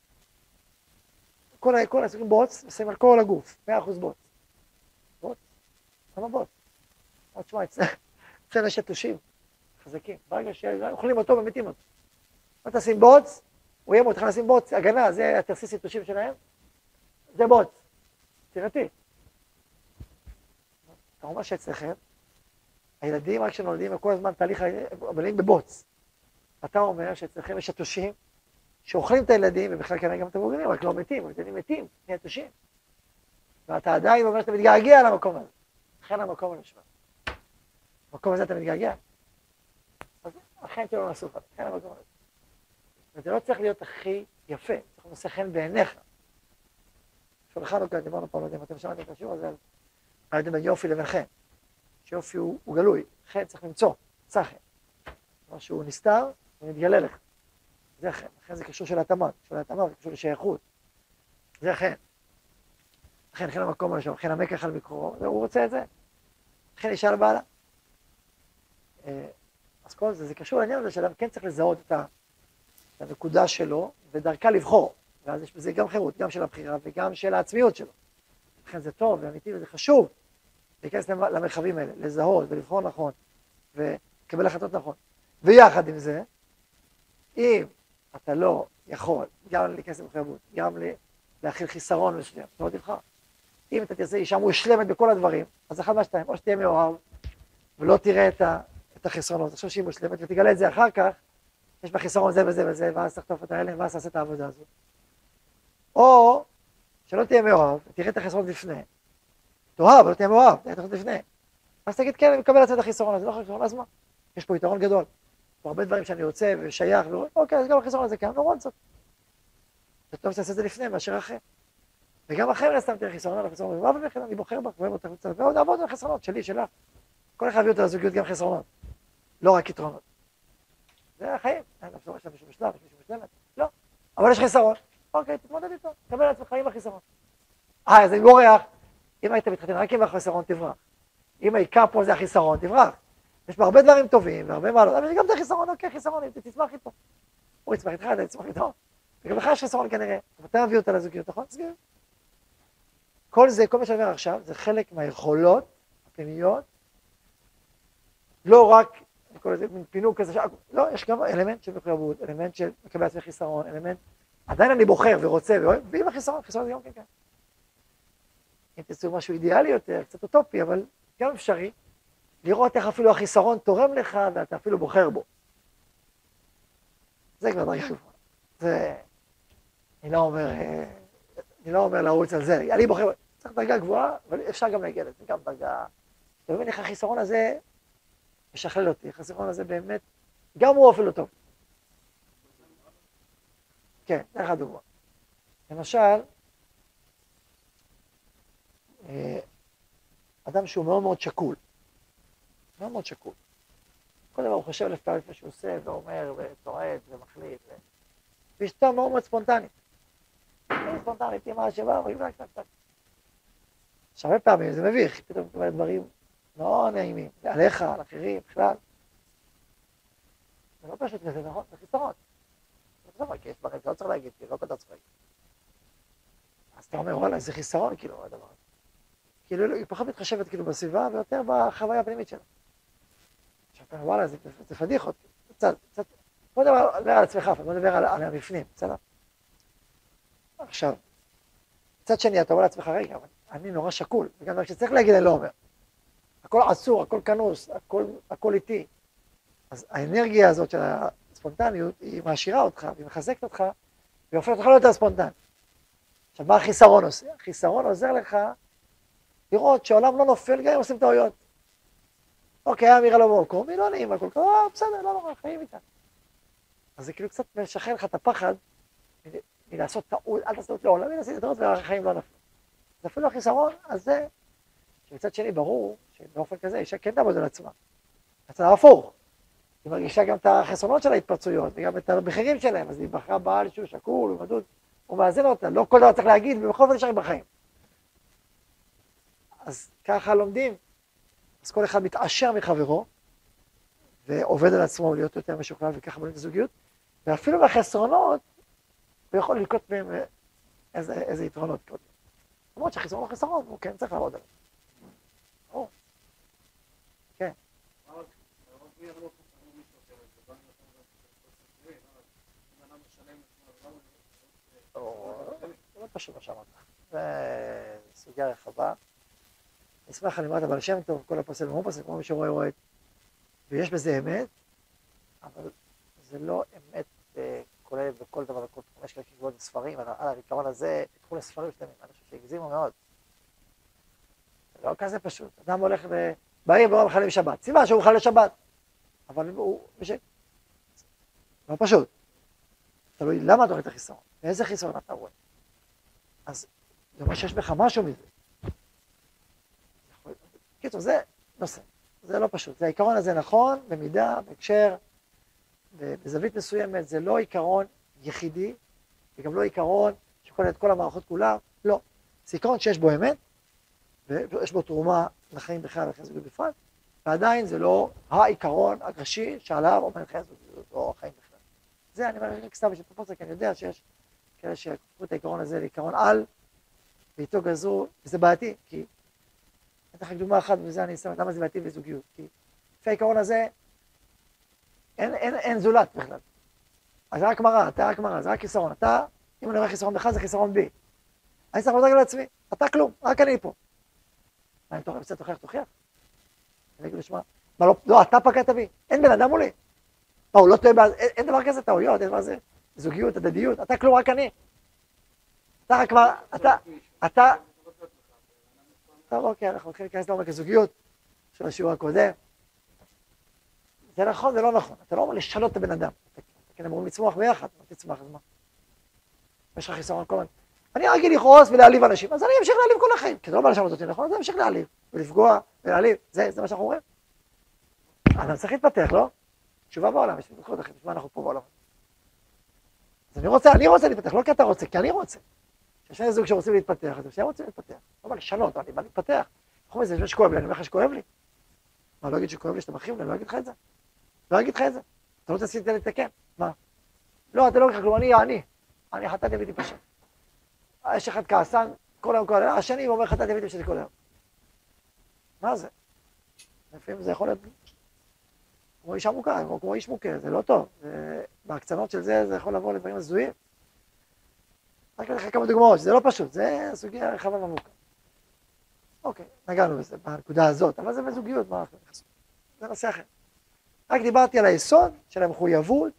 כל, הסוגים בוץ, ושמים על כל הגוף, מאה אחוז בוץ. בוץ? למה בוץ? עוד תשמע, אצלנו יש יתושים חזקים. ברגע שאוכלים אותו ומתים אותו. מה תשים בוץ, הוא יהיה מותחן לשים בוץ, הגנה, זה התרסיס יתושים שלהם, זה בוץ. תראתי. אתה אומר שאצלכם, הילדים רק כשנולדים, הם כל הזמן תהליך, הם בבוץ. אתה אומר שאצלכם יש יתושים שאוכלים את הילדים, ובכלל כנראה גם את המבוגרים, רק לא מתים, הילדים מתים, יתושים. ואתה עדיין אומר שאתה מתגעגע למקום הזה. לכן המקום הזה נשמע. במקום הזה אתה מתגעגע. אז שלא נעשו לך, לכן המקום הזה. וזה לא צריך להיות הכי יפה, צריך לנושא חן בעיניך. עכשיו חנוכה, דיברנו פה, לא יודע אם אתם שמעתם את השיעור הזה, על ההבדל בין יופי לבין חן. שיופי הוא, הוא גלוי, חן צריך למצוא, צחן. כלומר שהוא נסתר ומתגלה לך. זה חן, לכן זה קשור של התאמה, קשור להתאמה, זה קשור לשייכות. זה חן. לכן חן המקום הראשון, חן המקח על מקורו, הוא רוצה את זה. לכן אישה על בעלה. אה, אז כל זה, זה קשור לעניין הזה שאדם כן צריך לזהות את הנקודה שלו, ודרכה לבחור. ואז יש בזה גם חירות, גם של הבחירה וגם של העצמיות שלו. לכן זה טוב ואמיתי וזה חשוב להיכנס למרחבים האלה, לזהות ולבחור נכון, ולקבל החלטות נכון. ויחד עם זה, אם אתה לא יכול גם להיכנס למחויבות, גם להכיל חיסרון מסוים, אתה לא תבחר. אם אתה תרצה אישה מושלמת בכל הדברים, אז אחד מהשתיים, או שתהיה מאוהב ולא תראה את, ה, את החסרונות, תחשוב שהיא מושלמת ותגלה את זה אחר כך, יש בה חיסרון זה וזה וזה, ואז תחטוף את ההלם, ואז תעשה את העבודה הזאת. או שלא תהיה מאוהב, תראה את החסרונות לפני. תאהב, לא תהיה מאוהב, תראה את החסרונות לפני. אז תגיד, כן, אני מקבל את החיסרון הזה, לא חיסרון, אז מה? יש פה יתרון גדול. הרבה דברים שאני רוצה ושייך, אוקיי, אז גם החיסרון הזה קיים, למרות זאת. זה טוב שתעשה את זה לפני מאשר אחרי. וגם אחרי מן הסתם תראה על החיסרון, מה באמת אני בוחר בך, ואוהב אותך, על החסרונות שלי, שלה. כל אחד יביא אותו לזוגיות גם חסרונות, לא רק יתרונות. זה החיים, אין אפשר יש מישהו יש מישהו משלמת, לא. אבל יש חיסרון, אוקיי, תתמודד איתו, תקבל לעצמך עם החיסרון. אה, אז אני בורח, אם היית מתחתן רק עם החיסרון, תברח. אם העיקר פה זה החיסרון, תברח. יש בה הרבה דברים טובים והרבה מעלות, אבל יש גם את החיסרון, אוקיי, חיסרון, תצמח איתו. הוא יצמח איתך, אתה תצמח איתו. וגם לך יש חיסרון כנראה, אתה מביא אותה לזוגיות, נכון? סגר. כל זה, כל מה שאני אומר עכשיו, זה חלק מהיכולות הפנימיות, לא רק, אני קורא לזה מין פינוק כזה, לא, יש גם אלמנט של מחויבות, אלמנט של מקבל עצמי חיסרון, אלמנט, עדיין אני בוחר ורוצה ואוהב, ועם החיסרון, חיסרון זה גם כן כן. אם תרצו משהו אידיאלי יותר, קצת אוטופי, אבל גם אפשרי, לראות איך אפילו החיסרון תורם לך ואתה אפילו בוחר בו. זה כבר דרגה גבוהה. זה... אני לא אומר, אה, אני לא אומר לרוץ על זה, אני בוחר, צריך דרגה גבוהה, אבל אפשר גם להגיע לזה, גם דרגה... אתה מבין איך החיסרון הזה משכלל אותי, החיסרון הזה באמת, גם הוא אפילו טוב. כן, אתן לך דוגמה. למשל, אה, אדם שהוא מאוד מאוד שקול, מאוד מאוד שקול. כל דבר הוא חושב אלף פעמים לפני שהוא עושה, ואומר, וטועד, ומחליט, ו... ואשתו מאוד מאוד ספונטנית. היא ספונטנית, היא מה שבא, והיא קצת קצת. עכשיו, הרבה פעמים זה מביך, פתאום אתה אומר דברים מאוד נעימים, עליך, על אחרים, בכלל. זה לא פשוט כזה, נכון? זה חיסרון. כי יש דברים שלא צריך להגיד, כי לא כתוב צריך להגיד. אז אתה אומר, וואלה, איזה חיסרון, כאילו, הדבר הזה. כאילו, היא פחות מתחשבת כאילו בסביבה ויותר בחוויה הפנימית שלה. עכשיו אתה אומר, וואלה, זה, זה פדיחות. קצת, קצת, בוא נדבר על עצמך, בוא נדבר על, על המפנים, בסדר? עכשיו, מצד שני, אתה אומר לעצמך, רגע, אבל אני נורא שקול, וגם כשצריך להגיד, אני לא אומר. הכל אסור, הכל כנוס, הכל, הכל איטי. אז האנרגיה הזאת של הספונטניות, היא מעשירה אותך, והיא מחזקת אותך, והיא הופכת אותך לא ספונטני. עכשיו, מה החיסרון עושה? החיסרון עוזר לך לראות שהעולם לא נופל גם אם עושים טעויות. אוקיי, היה אמירה לא במקום, היא לא נעימה כל כך, אה, בסדר, לא נורא, חיים איתה. אז זה כאילו קצת משחרר לך את הפחד מלעשות טעות, אל תעשו טעות לעולם, הנה עשיתי טעות והחיים לא נפלו. זה אפילו החיסרון הזה, שמצד שני ברור שבאופן כזה אישה כן תעבוד על עצמה. הצד ההפוך. היא מרגישה גם את החסרונות של ההתפרצויות, וגם את המחירים שלהם, אז היא בחרה בעל שהוא שקול, הוא מדוד, הוא מאזן אותה, לא כל דבר צריך להגיד, ובכל זאת נשארים בחיים. אז ככה לומדים. אז כל אחד מתעשר מחברו, ועובד על עצמו להיות יותר משוכלל, וככה בונים את הזוגיות, ואפילו מהחסרונות, הוא יכול ללקוט מהם איזה, איזה יתרונות קודם. למרות שהחיסרון הוא חיסרון, הוא כן צריך לעבוד עליו. ברור. כן. זה לא פשוט מה שאמרת. זה סוגיה רחבה. נשמח על אמרת הבעל שם טוב, כל הפוסל ומו פוסל, כמו מי שרואה רואה. ויש בזה אמת, אבל זה לא אמת אה, כוללת בכל דבר וכל תחום. יש כאלה שכתבו ספרים, על העיקרון הזה, פיתחו לספרים שלמים, אני חושב שהגזימו מאוד. זה לא כזה פשוט. אדם הולך בעיר ואומר מחלל שבת. סיבה שהוא מחלל שבת. אבל הוא... מש... לא פשוט. תלוי למה אתה רואה את החיסרון, ואיזה חיסרון אתה רואה. אז זה אומר שיש בך משהו מזה. קיצור, זה נושא, זה לא פשוט. זה העיקרון הזה נכון, במידה, בהקשר, בזווית מסוימת, זה לא עיקרון יחידי, וגם לא עיקרון שכולל את כל המערכות כולן, לא. זה עיקרון שיש בו אמת, ויש בו תרומה לחיים בכלל ולחיים בפרט, ועדיין זה לא העיקרון הראשי שעליו עומד חיי זוגיות או החיים בכלל. זה אני אומר רק סתם בשביל פרופורציה, כי אני יודע שיש כאלה שיקחו את העיקרון הזה לעיקרון על, ואיתו גזרו, וזה בעייתי, כי אתן לך דוגמה אחת, ובזה אני אסיים, למה זה בעייתי בזוגיות? כי לפי העיקרון הזה, אין, אין, אין זולת בכלל. אז זה רק מראה, אתה רק מראה, זה רק חיסרון. אתה, אם אני אומר חיסרון בך, זה חיסרון בי. אני צריך לדאוג לעצמי, אתה כלום, רק אני פה. אם אתה רוצה תוכיח, תוכיח. אני אגיד לו, שמע, מה לא, לא, אתה פגעת בי, אין בן אדם מולי. מה, הוא לא טועה, אין, אין דבר כזה טעויות, אין דבר כזה, זוגיות, הדדיות, אתה כלום, רק אני. אתה רק מה, אתה, אתה, טוב, אוקיי, אנחנו מתחילים להיכנס לעומק הזוגיות של השיעור הקודם. זה נכון, זה לא נכון. אתה לא אומר לשנות את הבן אדם. כן, אמורים לצמוח ביחד, לא תצמח, אז מה? יש לך חיסרון כל הזמן. אני רגיל לכעוס ולהעליב אנשים, אז אני אמשיך להעליב כל החיים, כי זה לא בא לשנות אותי, נכון? אז אני אמשיך להעליב, ולפגוע, ולהעליב, זה, זה מה שאנחנו אומרים. אדם צריך להתפתח, לא? תשובה בעולם, יש זכות אחרת, בשביל אנחנו פה בעולם. אז אני רוצה, אני רוצה להתפתח, לא כי אתה רוצה, כי אני רוצה. יש שני זוג שרוצים להתפתח, אז שניהם רוצים להתפתח. לא בא לשנות, אני בא להתפתח. חוץ מזה, יש שכואב לי, אני אומר לך שכואב לי. מה, לא אגיד שכואב לי שאתה מחריב לי, אני לא אגיד לך את זה. לא אגיד לך את זה. אתה לא תעשי את זה לתקן. מה? לא, אתה לא אומר לך כלום, אני אני. אני חטאתי פשוט. יש אחד כעסן, כל היום כל היום, השני אומר חטאתי פשוט כל היום. מה זה? לפעמים זה יכול להיות כמו אישה מוכה, או כמו איש מוכה, זה לא טוב. בהקצנות של זה, זה יכול לבוא לדברים הזויים. רק לך כמה דוגמאות, זה לא פשוט, זה סוגיה רחבה ועמוקה. אוקיי, נגענו בזה בנקודה הזאת, אבל זה בזוגיות, מה אנחנו נכנסים? זה נושא אחר. רק דיברתי על היסוד של המחויבות,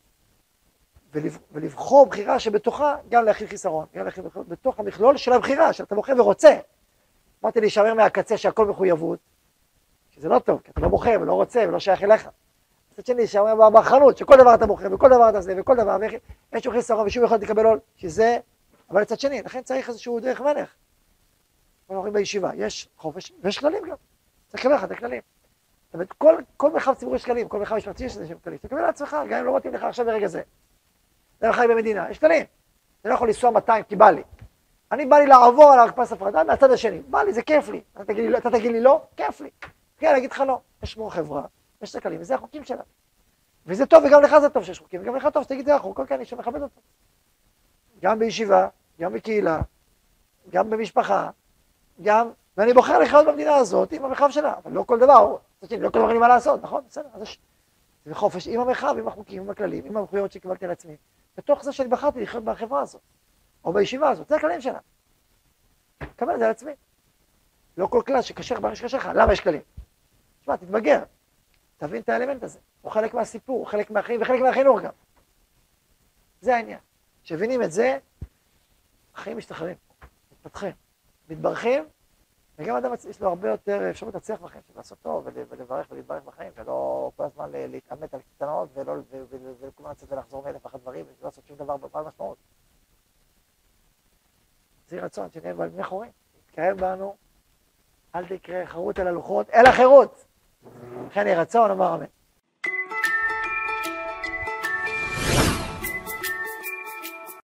ולב, ולבחור בחירה שבתוכה גם להכיל חיסרון, גם להכיל בתוך המכלול של הבחירה, שאתה בוחר ורוצה. אמרתי להישמר מהקצה שהכל מחויבות, שזה לא טוב, כי אתה לא בוחר ולא רוצה ולא שייך אליך. מצד שני, להישמר בחנות, שכל דבר אתה בוחר, וכל דבר אתה זה, וכל דבר, ויש לו חיסרון ושום יכול לקבל עול, שזה, אבל מצד שני, לכן צריך איזשהו דרך מלך. אנחנו אומרים בישיבה, יש חופש ויש כללים גם. צריך לקבל לך את הכללים. זאת כל, כל מרחב ציבורי יש כללים, כל מרחב משפטי יש איזה כללים. תקבל לעצמך, גם אם לא מתאים לך עכשיו ברגע זה. זה חי במדינה, יש כללים. אתה לא יכול לנסוע 200 כי בא לי. אני בא לי לעבור על הרקפס הפרדה מהצד השני. בא לי, זה כיף לי. אתה תגיד לי, לא, אתה תגיד לי לא? כיף לי. כן, אגיד לך לא. יש כמו חברה, יש הכללים, וזה החוקים שלה. וזה טוב, וגם לך זה טוב שיש חוקים, וגם לך טוב שתגיד זה החוק, כן, אני שמכבד אותו. גם בישיבה, גם בקהילה, גם במשפחה, גם, ואני בוחר לחיות במדינה הזאת עם המרחב שלה, אבל לא כל דבר, לא כל דבר אין לי מה לעשות, נכון? בסדר, אז יש... חופש עם המרחב, עם החוקים, עם הכללים, עם המחויבות שקיבלתי על עצמי. בתוך זה שאני בחרתי לחיות בחברה הזאת, או בישיבה הזאת, זה הכללים שלה. קבל את זה על עצמי. לא כל כלל שקשה לך, למה יש כללים? תשמע, תתבגר, תבין את האלמנט הזה. הוא חלק מהסיפור, הוא חלק מהחיים וחלק מהחינוך גם. זה העניין. כשמבינים את זה, החיים משתחררים, מתפתחים, מתברכים, וגם אדם יש לו הרבה יותר אפשרות להצליח בחיים, לעשות טוב ולברך ולהתברך בחיים, ולא כל הזמן להתעמת על קטנות, ולא כל הזמן לצאת ולחזור מאלף ואחת דברים, ולא לעשות שום דבר בעל משמעות. זה רצון שנהיה בימים אחורים, יתקיים בנו, אל תקרה חרות על הלוחות, אלא חירות. לכן יהי רצון, אמר אמן.